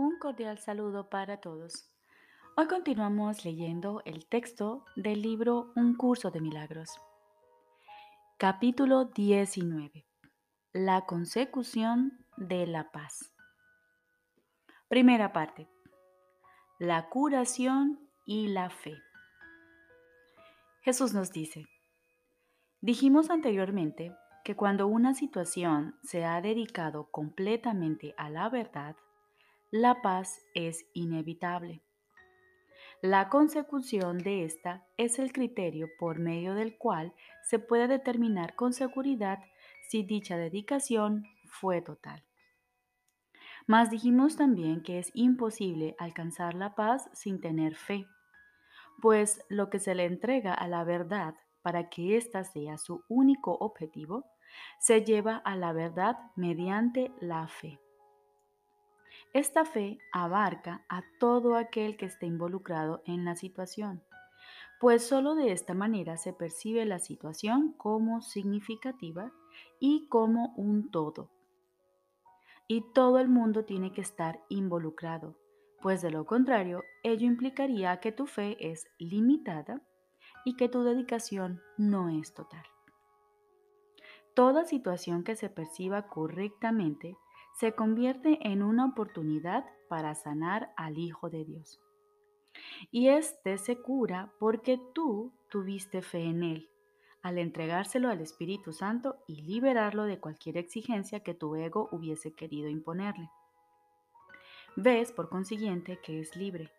Un cordial saludo para todos. Hoy continuamos leyendo el texto del libro Un curso de milagros. Capítulo 19. La consecución de la paz. Primera parte. La curación y la fe. Jesús nos dice, dijimos anteriormente que cuando una situación se ha dedicado completamente a la verdad, la paz es inevitable. La consecución de esta es el criterio por medio del cual se puede determinar con seguridad si dicha dedicación fue total. Mas dijimos también que es imposible alcanzar la paz sin tener fe, pues lo que se le entrega a la verdad para que ésta sea su único objetivo, se lleva a la verdad mediante la fe. Esta fe abarca a todo aquel que esté involucrado en la situación, pues sólo de esta manera se percibe la situación como significativa y como un todo. Y todo el mundo tiene que estar involucrado, pues de lo contrario, ello implicaría que tu fe es limitada y que tu dedicación no es total. Toda situación que se perciba correctamente se convierte en una oportunidad para sanar al Hijo de Dios. Y éste se cura porque tú tuviste fe en Él, al entregárselo al Espíritu Santo y liberarlo de cualquier exigencia que tu ego hubiese querido imponerle. Ves, por consiguiente, que es libre,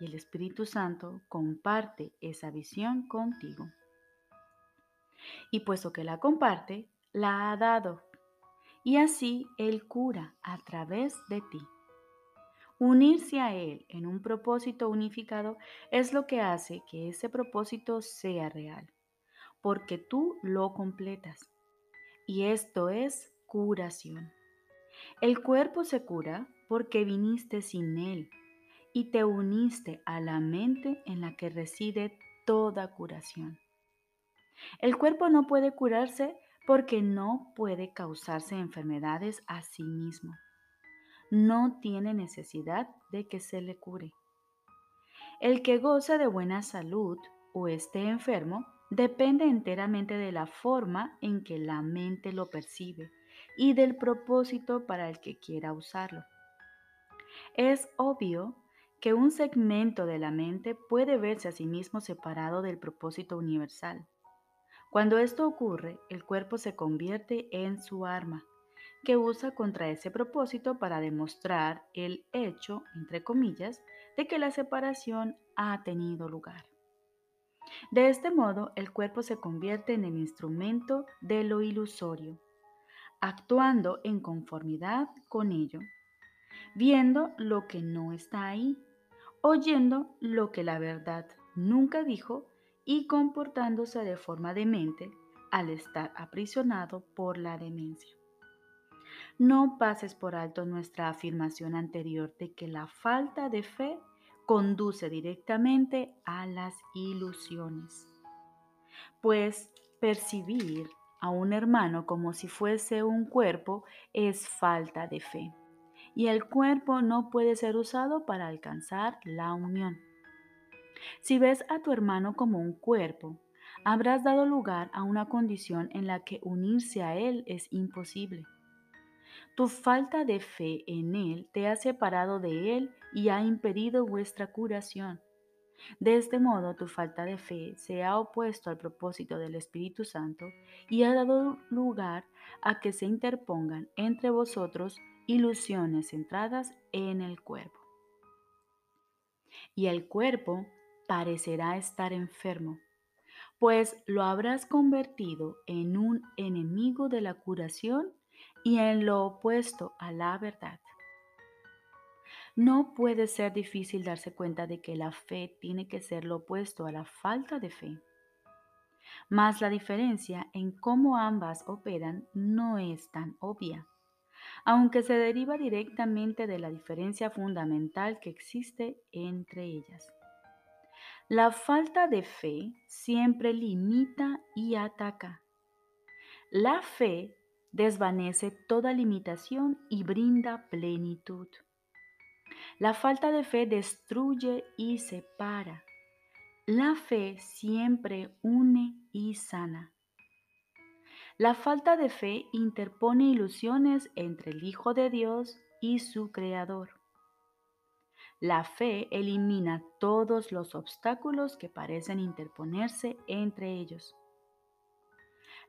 y el Espíritu Santo comparte esa visión contigo. Y puesto que la comparte, la ha dado y así Él cura a través de ti. Unirse a Él en un propósito unificado es lo que hace que ese propósito sea real, porque tú lo completas. Y esto es curación. El cuerpo se cura porque viniste sin Él y te uniste a la mente en la que reside toda curación. El cuerpo no puede curarse porque no puede causarse enfermedades a sí mismo. No tiene necesidad de que se le cure. El que goza de buena salud o esté enfermo depende enteramente de la forma en que la mente lo percibe y del propósito para el que quiera usarlo. Es obvio que un segmento de la mente puede verse a sí mismo separado del propósito universal cuando esto ocurre, el cuerpo se convierte en su arma, que usa contra ese propósito para demostrar el hecho, entre comillas, de que la separación ha tenido lugar. De este modo, el cuerpo se convierte en el instrumento de lo ilusorio, actuando en conformidad con ello, viendo lo que no está ahí, oyendo lo que la verdad nunca dijo y comportándose de forma demente al estar aprisionado por la demencia. No pases por alto nuestra afirmación anterior de que la falta de fe conduce directamente a las ilusiones. Pues percibir a un hermano como si fuese un cuerpo es falta de fe. Y el cuerpo no puede ser usado para alcanzar la unión. Si ves a tu hermano como un cuerpo, habrás dado lugar a una condición en la que unirse a él es imposible. Tu falta de fe en él te ha separado de él y ha impedido vuestra curación. De este modo, tu falta de fe se ha opuesto al propósito del Espíritu Santo y ha dado lugar a que se interpongan entre vosotros ilusiones centradas en el cuerpo. Y el cuerpo parecerá estar enfermo, pues lo habrás convertido en un enemigo de la curación y en lo opuesto a la verdad. No puede ser difícil darse cuenta de que la fe tiene que ser lo opuesto a la falta de fe. Mas la diferencia en cómo ambas operan no es tan obvia, aunque se deriva directamente de la diferencia fundamental que existe entre ellas. La falta de fe siempre limita y ataca. La fe desvanece toda limitación y brinda plenitud. La falta de fe destruye y separa. La fe siempre une y sana. La falta de fe interpone ilusiones entre el Hijo de Dios y su Creador. La fe elimina todos los obstáculos que parecen interponerse entre ellos.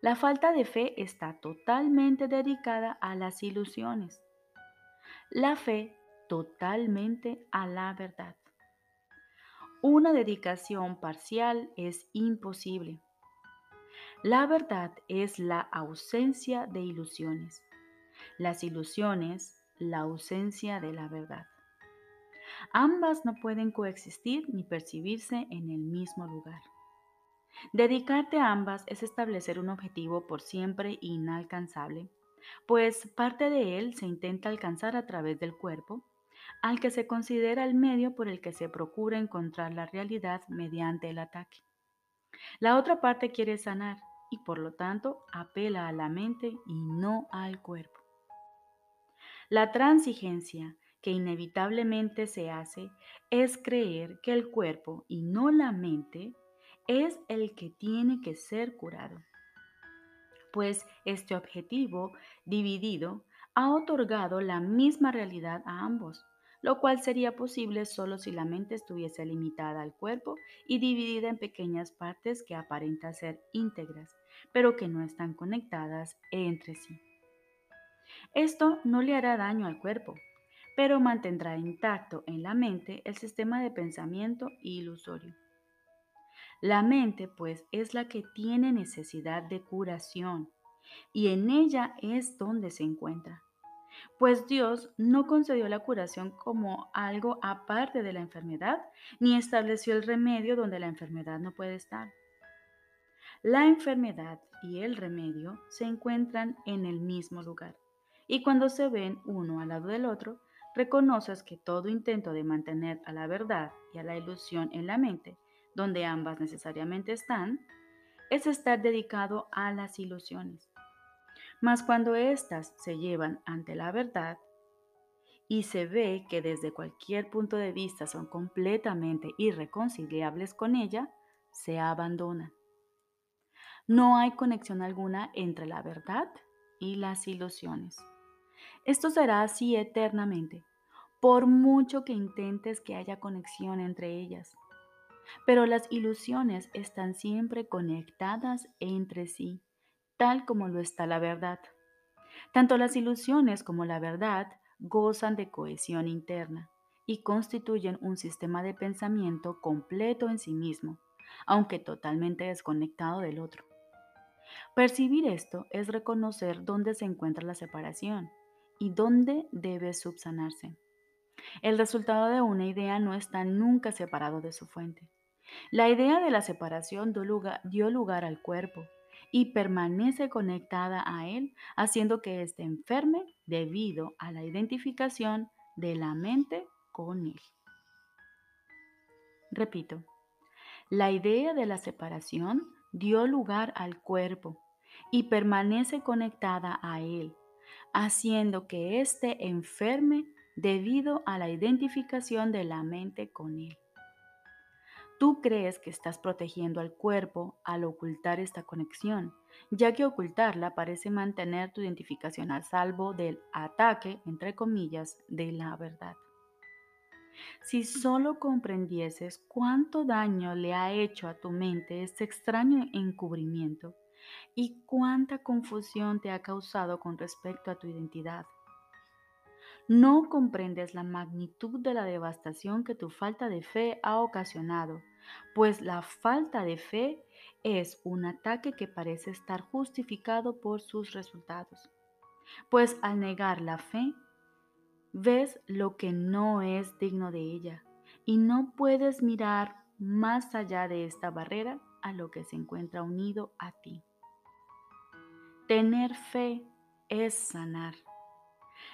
La falta de fe está totalmente dedicada a las ilusiones. La fe totalmente a la verdad. Una dedicación parcial es imposible. La verdad es la ausencia de ilusiones. Las ilusiones, la ausencia de la verdad. Ambas no pueden coexistir ni percibirse en el mismo lugar. Dedicarte a ambas es establecer un objetivo por siempre inalcanzable, pues parte de él se intenta alcanzar a través del cuerpo, al que se considera el medio por el que se procura encontrar la realidad mediante el ataque. La otra parte quiere sanar y por lo tanto apela a la mente y no al cuerpo. La transigencia que inevitablemente se hace es creer que el cuerpo y no la mente es el que tiene que ser curado. Pues este objetivo dividido ha otorgado la misma realidad a ambos, lo cual sería posible solo si la mente estuviese limitada al cuerpo y dividida en pequeñas partes que aparentan ser íntegras, pero que no están conectadas entre sí. Esto no le hará daño al cuerpo, pero mantendrá intacto en la mente el sistema de pensamiento ilusorio. La mente, pues, es la que tiene necesidad de curación y en ella es donde se encuentra. Pues Dios no concedió la curación como algo aparte de la enfermedad, ni estableció el remedio donde la enfermedad no puede estar. La enfermedad y el remedio se encuentran en el mismo lugar, y cuando se ven uno al lado del otro, reconoces que todo intento de mantener a la verdad y a la ilusión en la mente donde ambas necesariamente están, es estar dedicado a las ilusiones. Mas cuando éstas se llevan ante la verdad y se ve que desde cualquier punto de vista son completamente irreconciliables con ella, se abandonan. No hay conexión alguna entre la verdad y las ilusiones. Esto será así eternamente, por mucho que intentes que haya conexión entre ellas. Pero las ilusiones están siempre conectadas entre sí, tal como lo está la verdad. Tanto las ilusiones como la verdad gozan de cohesión interna y constituyen un sistema de pensamiento completo en sí mismo, aunque totalmente desconectado del otro. Percibir esto es reconocer dónde se encuentra la separación y dónde debe subsanarse. El resultado de una idea no está nunca separado de su fuente. La idea de la separación dio lugar, al cuerpo y permanece conectada a él, haciendo que éste enferme debido a la identificación de la mente con él. Repito, la idea de la separación dio lugar al cuerpo y permanece conectada a él, haciendo que éste enferme debido a la identificación de la mente con él. Tú crees que estás protegiendo al cuerpo al ocultar esta conexión, ya que ocultarla parece mantener tu identificación a salvo del ataque, entre comillas, de la verdad. Si solo comprendieses cuánto daño le ha hecho a tu mente este extraño encubrimiento y cuánta confusión te ha causado con respecto a tu identidad, no comprendes la magnitud de la devastación que tu falta de fe ha ocasionado, pues la falta de fe es un ataque que parece estar justificado por sus resultados. Pues al negar la fe, ves lo que no es digno de ella y no puedes mirar más allá de esta barrera a lo que se encuentra unido a ti. Tener fe es sanar.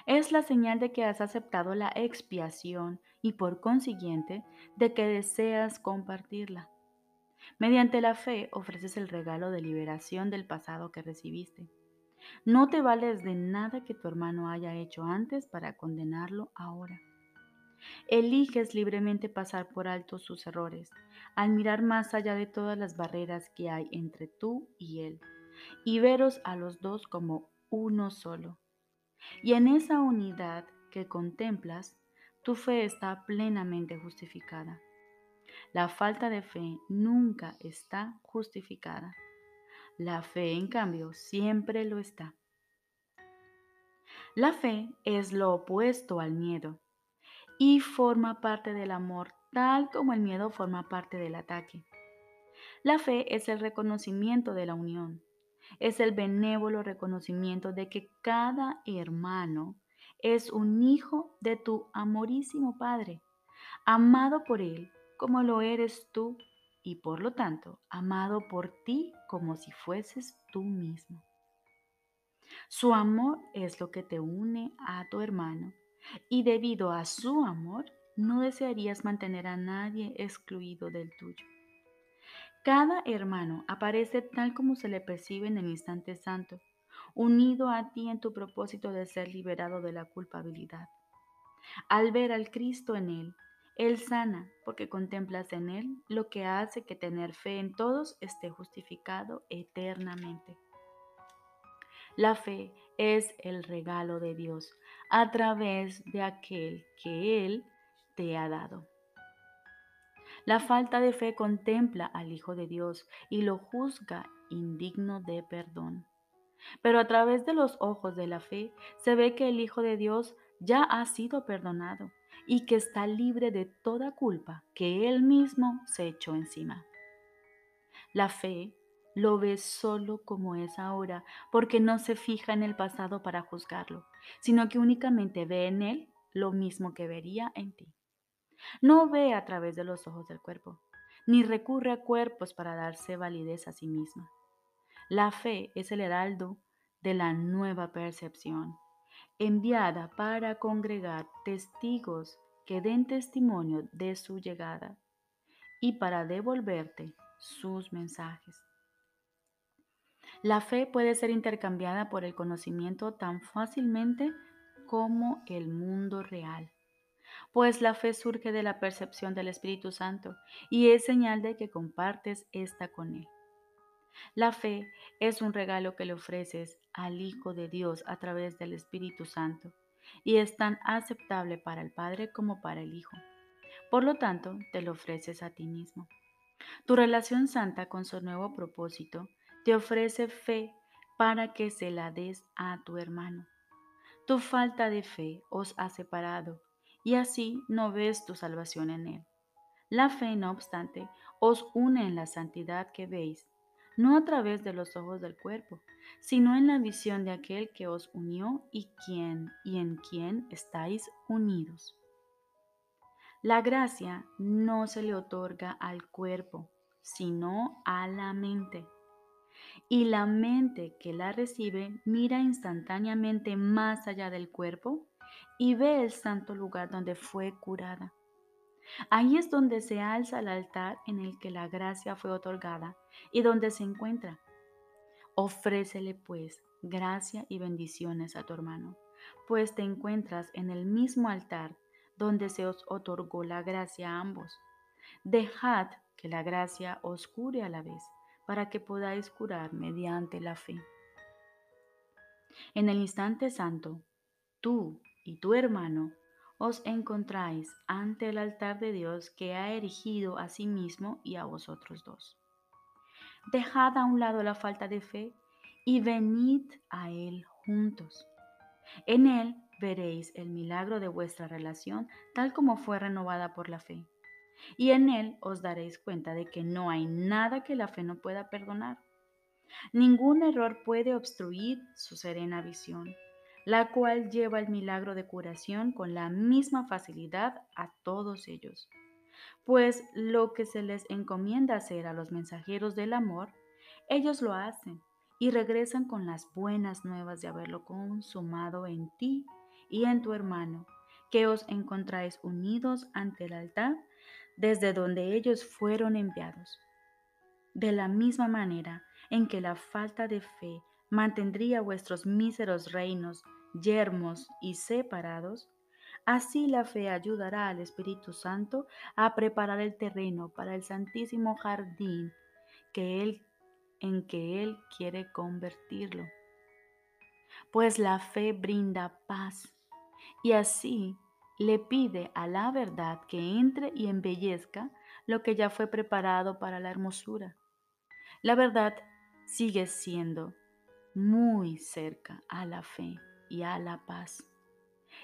Es la señal de que has aceptado la expiación y por consiguiente de que deseas compartirla. Mediante la fe ofreces el regalo de liberación del pasado que recibiste. No te vales de nada que tu hermano haya hecho antes para condenarlo ahora. Eliges libremente pasar por alto sus errores, al mirar más allá de todas las barreras que hay entre tú y Él, y veros a los dos como uno solo. Y en esa unidad que contemplas, tu fe está plenamente justificada. La falta de fe nunca está justificada. La fe, en cambio, siempre lo está. La fe es lo opuesto al miedo y forma parte del amor tal como el miedo forma parte del ataque. La fe es el reconocimiento de la unión, es el benévolo reconocimiento de que cada hermano es un hijo de tu amorísimo Padre, amado por Él como lo eres tú y por lo tanto amado por ti como si fueses tú mismo. Su amor es lo que te une a tu hermano y debido a su amor no desearías mantener a nadie excluido del tuyo. Cada hermano aparece tal como se le percibe en el instante santo, unido a ti en tu propósito de ser liberado de la culpabilidad. Al ver al Cristo en él, Él sana porque contemplas en Él lo que hace que tener fe en todos esté justificado eternamente. La fe es el regalo de Dios a través de aquel que Él te ha dado. La falta de fe contempla al Hijo de Dios y lo juzga indigno de perdón. Pero a través de los ojos de la fe se ve que el Hijo de Dios ya ha sido perdonado y que está libre de toda culpa que Él mismo se echó encima. La fe lo ve solo como es ahora, porque no se fija en el pasado para juzgarlo, sino que únicamente ve en él lo mismo que vería en ti. No ve a través de los ojos del cuerpo, ni recurre a cuerpos para darse validez a sí misma. La fe es el heraldo de la nueva percepción, enviada para congregar testigos que den testimonio de su llegada y para devolverte sus mensajes. La fe puede ser intercambiada por el conocimiento tan fácilmente como el mundo real, pues la fe surge de la percepción del Espíritu Santo y es señal de que compartes esta con Él. La fe es un regalo que le ofreces al Hijo de Dios a través del Espíritu Santo y es tan aceptable para el Padre como para el Hijo. Por lo tanto, te lo ofreces a ti mismo. Tu relación santa con su nuevo propósito te ofrece fe para que se la des a tu hermano. Tu falta de fe os ha separado y así no ves tu salvación en él. La fe, no obstante, os une en la santidad que veis, no a través de los ojos del cuerpo, sino en la visión de aquel que os unió y quien y en quien estáis unidos. La gracia no se le otorga al cuerpo, sino a la mente y la mente que la recibe mira instantáneamente más allá del cuerpo y ve el santo lugar donde fue curada. Ahí es donde se alza el altar en el que la gracia fue otorgada y donde se encuentra. Ofrécele pues gracia y bendiciones a tu hermano, pues te encuentras en el mismo altar donde se os otorgó la gracia a ambos. Dejad que la gracia os cure a la vez para que podáis curar mediante la fe. En el instante santo, tú y tu hermano os encontráis ante el altar de Dios que ha erigido a sí mismo y a vosotros dos. Dejad a un lado la falta de fe y venid a Él juntos. En Él veréis el milagro de vuestra relación tal como fue renovada por la fe y en él os daréis cuenta de que no hay nada que la fe no pueda perdonar. Ningún error puede obstruir su serena visión, la cual lleva el milagro de curación con la misma facilidad a todos ellos. Pues lo que se les encomienda hacer a los mensajeros del amor, ellos lo hacen y regresan con las buenas nuevas de haberlo consumado en ti y en tu hermano, que os encontráis unidos ante el altar desde donde ellos fueron enviados. De la misma manera en que la falta de fe mantendría vuestros míseros reinos yermos y separados, Así la fe ayudará al Espíritu Santo a preparar el terreno para el santísimo jardín que él, en que Él quiere convertirlo. Pues la fe brinda paz y así le pide a la verdad que entre y embellezca lo que ya fue preparado para la hermosura. La verdad sigue siendo muy cerca a la fe y a la paz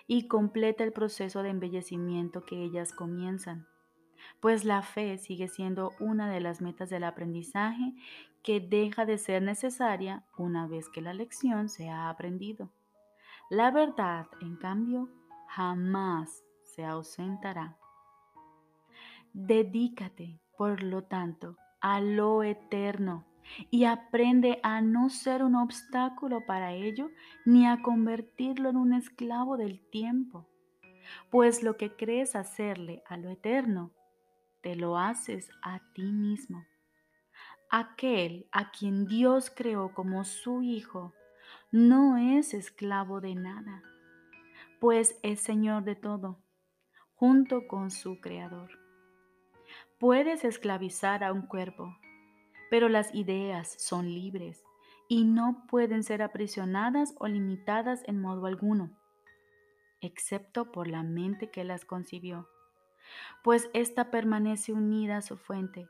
y completa el proceso de embellecimiento que ellas comienzan, pues la fe sigue siendo una de las metas del aprendizaje que deja de ser necesaria una vez que la lección se ha aprendido. La verdad, en cambio, jamás se ausentará. Dedícate, por lo tanto, a lo eterno y aprende a no ser un obstáculo para ello ni a convertirlo en un esclavo del tiempo, pues lo que crees hacerle a lo eterno, te lo haces a ti mismo. Aquel a quien Dios creó como su Hijo no es esclavo de nada, pues es Señor de todo, junto con su Creador. Puedes esclavizar a un cuerpo, pero las ideas son libres y no pueden ser aprisionadas o limitadas en modo alguno, excepto por la mente que las concibió, pues ésta permanece unida a su fuente,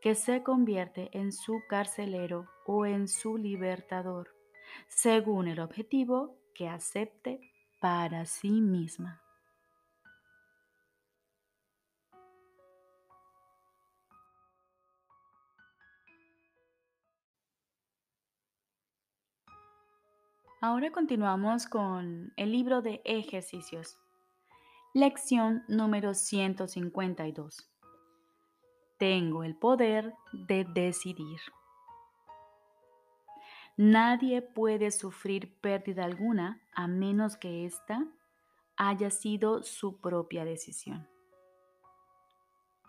que se convierte en su carcelero o en su libertador, según el objetivo que acepte para sí misma. Ahora continuamos con el libro de ejercicios. Lección número 152. Tengo el poder de decidir. Nadie puede sufrir pérdida alguna a menos que ésta haya sido su propia decisión.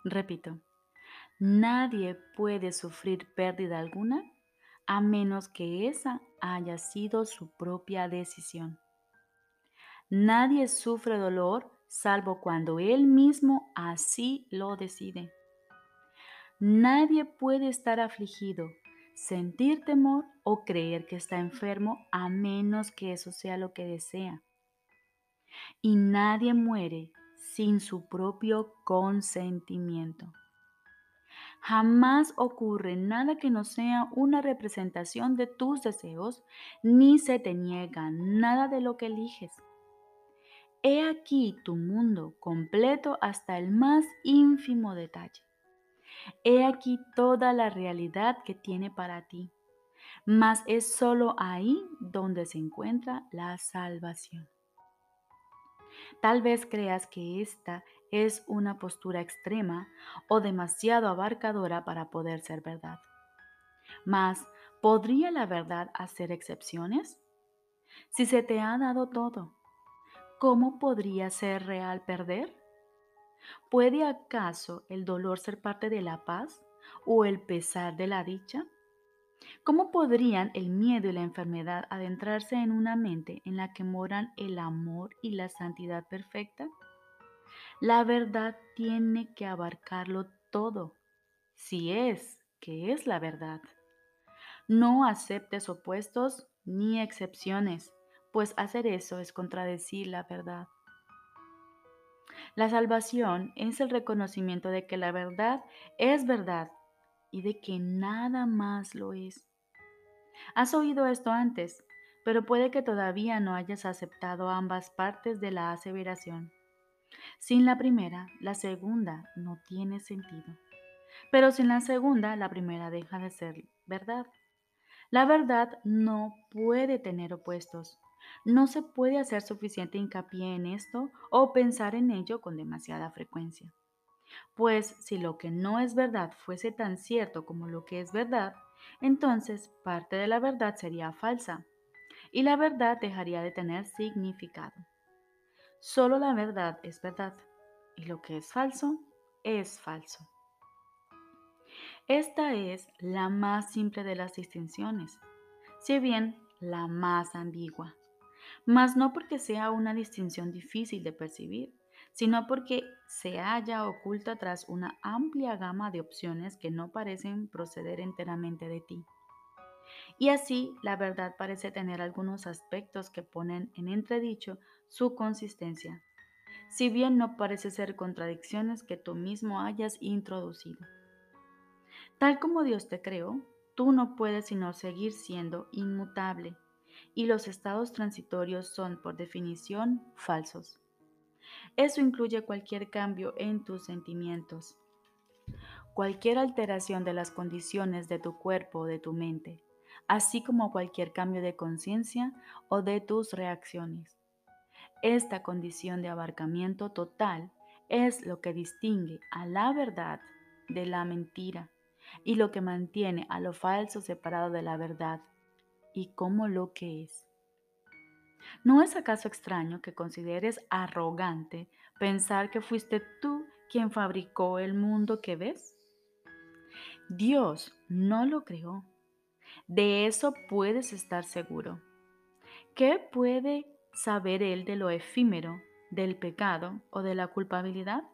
Repito, nadie puede sufrir pérdida alguna a menos que esa haya sido su propia decisión. Nadie sufre dolor salvo cuando él mismo así lo decide. Nadie puede estar afligido, sentir temor o creer que está enfermo a menos que eso sea lo que desea. Y nadie muere sin su propio consentimiento. Jamás ocurre nada que no sea una representación de tus deseos, ni se te niega nada de lo que eliges. He aquí tu mundo completo hasta el más ínfimo detalle. He aquí toda la realidad que tiene para ti, mas es solo ahí donde se encuentra la salvación. Tal vez creas que esta es una postura extrema o demasiado abarcadora para poder ser verdad. Mas, ¿podría la verdad hacer excepciones? Si se te ha dado todo, ¿cómo podría ser real perder? ¿Puede acaso el dolor ser parte de la paz o el pesar de la dicha? ¿Cómo podrían el miedo y la enfermedad adentrarse en una mente en la que moran el amor y la santidad perfecta? La verdad tiene que abarcarlo todo, si es que es la verdad. No aceptes opuestos ni excepciones, pues hacer eso es contradecir la verdad. La salvación es el reconocimiento de que la verdad es verdad y de que nada más lo es. Has oído esto antes, pero puede que todavía no hayas aceptado ambas partes de la aseveración. Sin la primera, la segunda no tiene sentido. Pero sin la segunda, la primera deja de ser verdad. La verdad no puede tener opuestos. No se puede hacer suficiente hincapié en esto o pensar en ello con demasiada frecuencia. Pues si lo que no es verdad fuese tan cierto como lo que es verdad, entonces parte de la verdad sería falsa y la verdad dejaría de tener significado. Solo la verdad es verdad y lo que es falso es falso. Esta es la más simple de las distinciones, si bien la más ambigua. mas no porque sea una distinción difícil de percibir, sino porque se halla oculta tras una amplia gama de opciones que no parecen proceder enteramente de ti. Y así la verdad parece tener algunos aspectos que ponen en entredicho su consistencia, si bien no parece ser contradicciones que tú mismo hayas introducido. Tal como Dios te creó, tú no puedes sino seguir siendo inmutable, y los estados transitorios son por definición falsos. Eso incluye cualquier cambio en tus sentimientos, cualquier alteración de las condiciones de tu cuerpo o de tu mente, así como cualquier cambio de conciencia o de tus reacciones. Esta condición de abarcamiento total es lo que distingue a la verdad de la mentira y lo que mantiene a lo falso separado de la verdad y como lo que es. ¿No es acaso extraño que consideres arrogante pensar que fuiste tú quien fabricó el mundo que ves? Dios no lo creó. De eso puedes estar seguro. ¿Qué puede saber Él de lo efímero, del pecado o de la culpabilidad?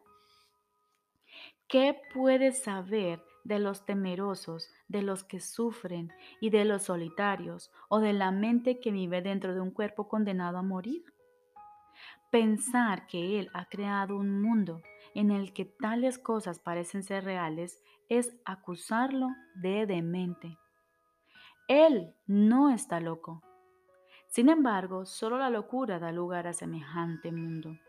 ¿Qué puede saber de los temerosos, de los que sufren y de los solitarios o de la mente que vive dentro de un cuerpo condenado a morir? Pensar que Él ha creado un mundo en el que tales cosas parecen ser reales es acusarlo de demente. Él no está loco. Sin embargo, solo la locura da lugar a semejante mundo.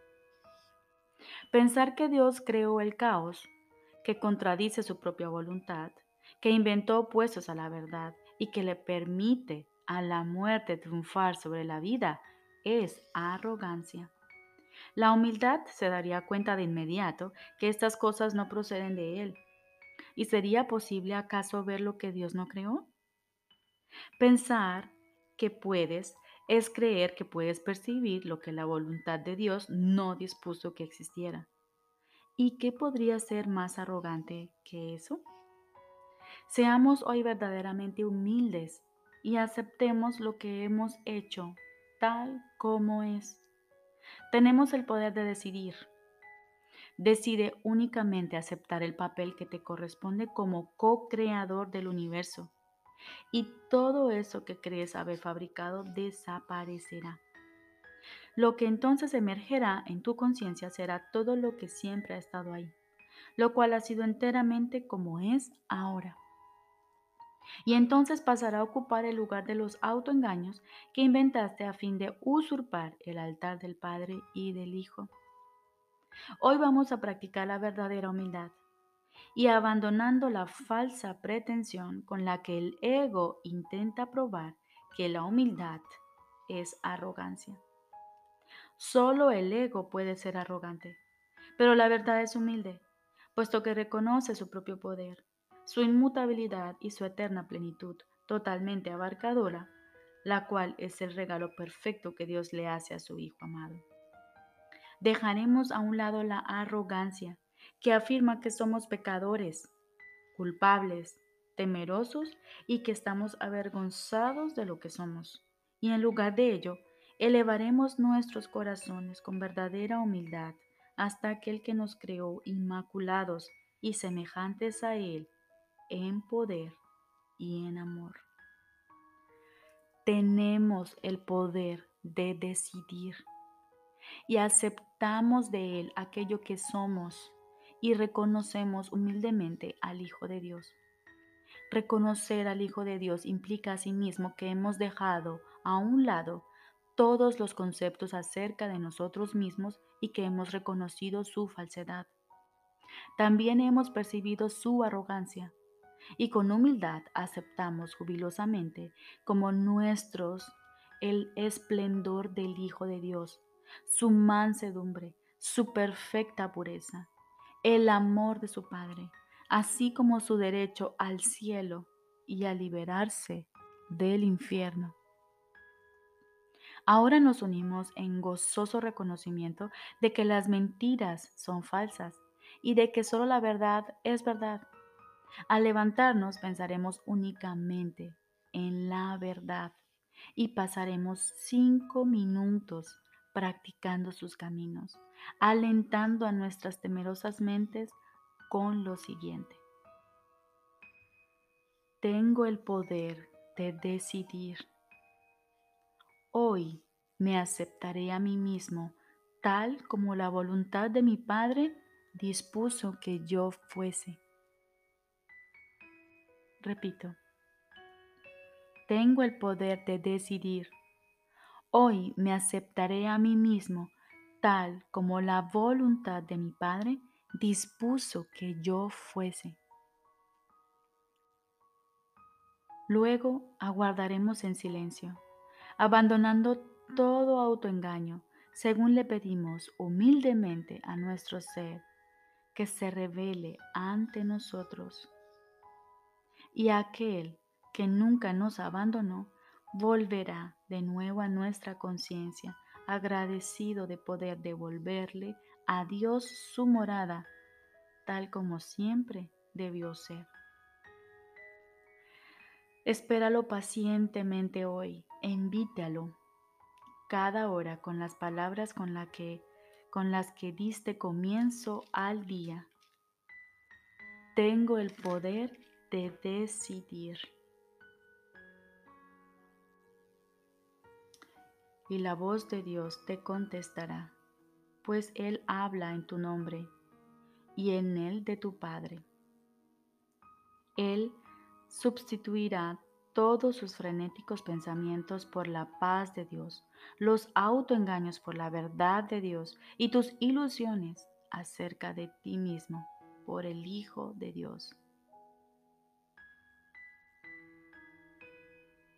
Pensar que Dios creó el caos, que contradice su propia voluntad, que inventó opuestos a la verdad y que le permite a la muerte triunfar sobre la vida, es arrogancia. La humildad se daría cuenta de inmediato que estas cosas no proceden de Él. ¿Y sería posible acaso ver lo que Dios no creó? Pensar que puedes es creer que puedes percibir lo que la voluntad de Dios no dispuso que existiera. ¿Y qué podría ser más arrogante que eso? Seamos hoy verdaderamente humildes y aceptemos lo que hemos hecho tal como es. Tenemos el poder de decidir. Decide únicamente aceptar el papel que te corresponde como co-creador del universo y todo eso que crees haber fabricado desaparecerá. Lo que entonces emergerá en tu conciencia será todo lo que siempre ha estado ahí, lo cual ha sido enteramente como es ahora. Y entonces pasará a ocupar el lugar de los autoengaños que inventaste a fin de usurpar el altar del Padre y del Hijo. Hoy vamos a practicar la verdadera humildad y abandonando la falsa pretensión con la que el ego intenta probar que la humildad es arrogancia. Solo el ego puede ser arrogante, pero la verdad es humilde, puesto que reconoce su propio poder, su inmutabilidad y su eterna plenitud, totalmente abarcadora, la cual es el regalo perfecto que Dios le hace a su Hijo amado. Dejaremos a un lado la arrogancia que afirma que somos pecadores, culpables, temerosos y que estamos avergonzados de lo que somos. Y en lugar de ello, elevaremos nuestros corazones con verdadera humildad hasta aquel que nos creó inmaculados y semejantes a Él en poder y en amor. Tenemos el poder de decidir y aceptamos de Él aquello que somos y reconocemos humildemente al Hijo de Dios. Reconocer al Hijo de Dios implica asimismo que hemos dejado a un lado todos los conceptos acerca de nosotros mismos y que hemos reconocido su falsedad. También hemos percibido su arrogancia y con humildad aceptamos jubilosamente como nuestros el esplendor del Hijo de Dios, su mansedumbre, su perfecta pureza, el amor de su Padre, así como su derecho al cielo y a liberarse del infierno. Ahora nos unimos en gozoso reconocimiento de que las mentiras son falsas y de que solo la verdad es verdad. Al levantarnos pensaremos únicamente en la verdad y pasaremos cinco minutos practicando sus caminos, alentando a nuestras temerosas mentes con lo siguiente. Tengo el poder de decidir. Hoy me aceptaré a mí mismo tal como la voluntad de mi Padre dispuso que yo fuese. Repito, tengo el poder de decidir. Hoy me aceptaré a mí mismo tal como la voluntad de mi Padre dispuso que yo fuese. Luego aguardaremos en silencio, abandonando todo autoengaño, según le pedimos humildemente a nuestro ser que se revele ante nosotros. Y aquel que nunca nos abandonó volverá de nuevo a nuestra conciencia, agradecido de poder devolverle a Dios su morada, tal como siempre debió ser. Espéralo pacientemente hoy e invítalo cada hora con las palabras con, que, con las que diste comienzo al día. Tengo el poder de decidir. Y la voz de Dios te contestará, pues Él habla en tu nombre y en el de tu Padre. Él sustituirá todos sus frenéticos pensamientos por la paz de Dios, los autoengaños por la verdad de Dios y tus ilusiones acerca de ti mismo por el Hijo de Dios.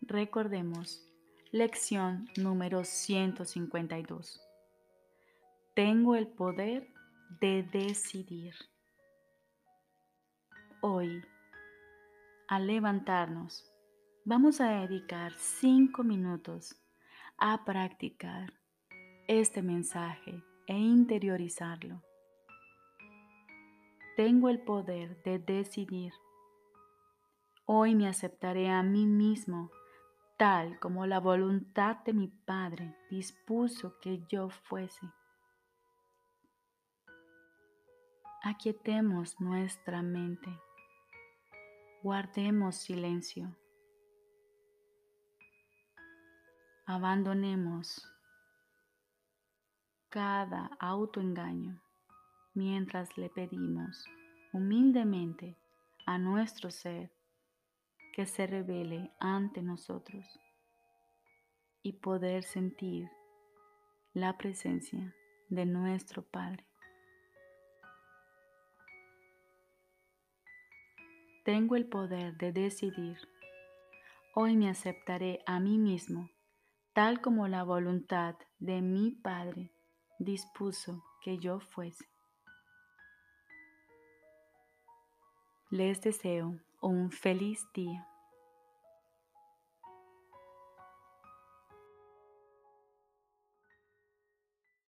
Recordemos, lección número 152. Tengo el poder de decidir. Hoy, al levantarnos, Vamos a dedicar cinco minutos a practicar este mensaje e interiorizarlo. Tengo el poder de decidir. Hoy me aceptaré a mí mismo tal como la voluntad de mi Padre dispuso que yo fuese. Aquietemos nuestra mente. Guardemos silencio. Abandonemos cada autoengaño mientras le pedimos humildemente a nuestro ser que se revele ante nosotros y poder sentir la presencia de nuestro Padre. Tengo el poder de decidir. Hoy me aceptaré a mí mismo tal como la voluntad de mi Padre dispuso que yo fuese. Les deseo un feliz día.